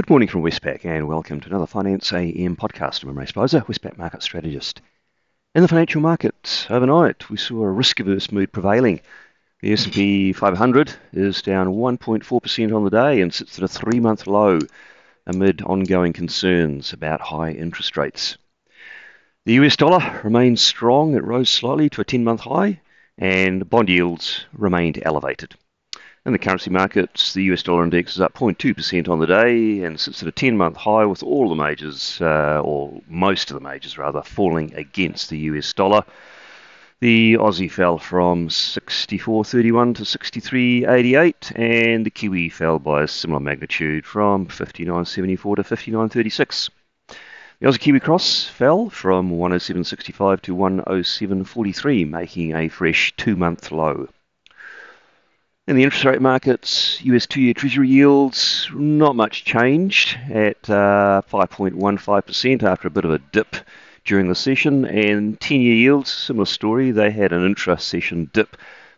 Good morning from Westpac and welcome to another Finance AM podcast. I'm Imre Speizer, Westpac Market Strategist. In the financial markets overnight, we saw a risk-averse mood prevailing. The S&P 500 is down 1.4% on the day and sits at a three-month low amid ongoing concerns about high interest rates. The US dollar remains strong. It rose slightly to a 10-month high and bond yields remained elevated. In the currency markets, the US dollar index is up 0.2% on the day and sits at a 10 month high, with all the majors, uh, or most of the majors rather, falling against the US dollar. The Aussie fell from 64.31 to 63.88, and the Kiwi fell by a similar magnitude from 59.74 to 59.36. The Aussie Kiwi Cross fell from 107.65 to 107.43, making a fresh two month low. In the interest rate markets, US two year Treasury yields, not much changed at uh, 5.15% after a bit of a dip during the session. And 10 year yields, similar story. They had an intra session dip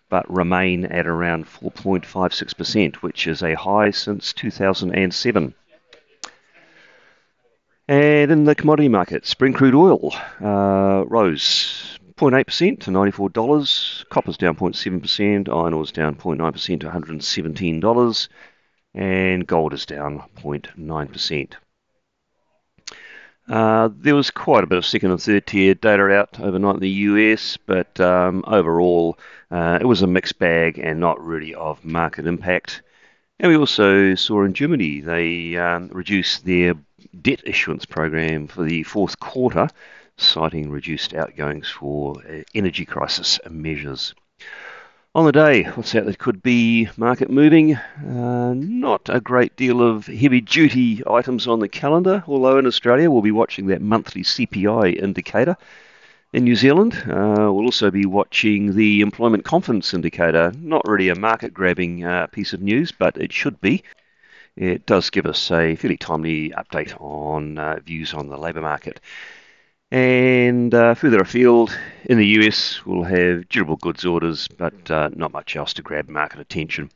but remain at around 4.56%, which is a high since 2007. And in the commodity market, Brent crude oil uh, rose 0.8% to $94. Copper's down 0.7%. Iron ore's down 0.9% to $117. And gold is down 0.9%. Uh, there was quite a bit of second and third tier data out overnight in the US, but um, overall uh, it was a mixed bag and not really of market impact. And we also saw in Germany they um, reduced their debt issuance program for the fourth quarter citing reduced outgoings for uh, energy crisis measures. On the day, what's out that could be market moving? Uh, not a great deal of heavy duty items on the calendar, although in Australia we'll be watching that monthly CPI indicator. In New Zealand, uh, we'll also be watching the employment confidence indicator. Not really a market grabbing uh, piece of news, but it should be. It does give us a fairly timely update on uh, views on the labour market. And uh, further afield, in the US, we'll have durable goods orders, but uh, not much else to grab market attention.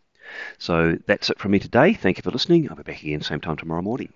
So that's it from me today. Thank you for listening. I'll be back again same time tomorrow morning.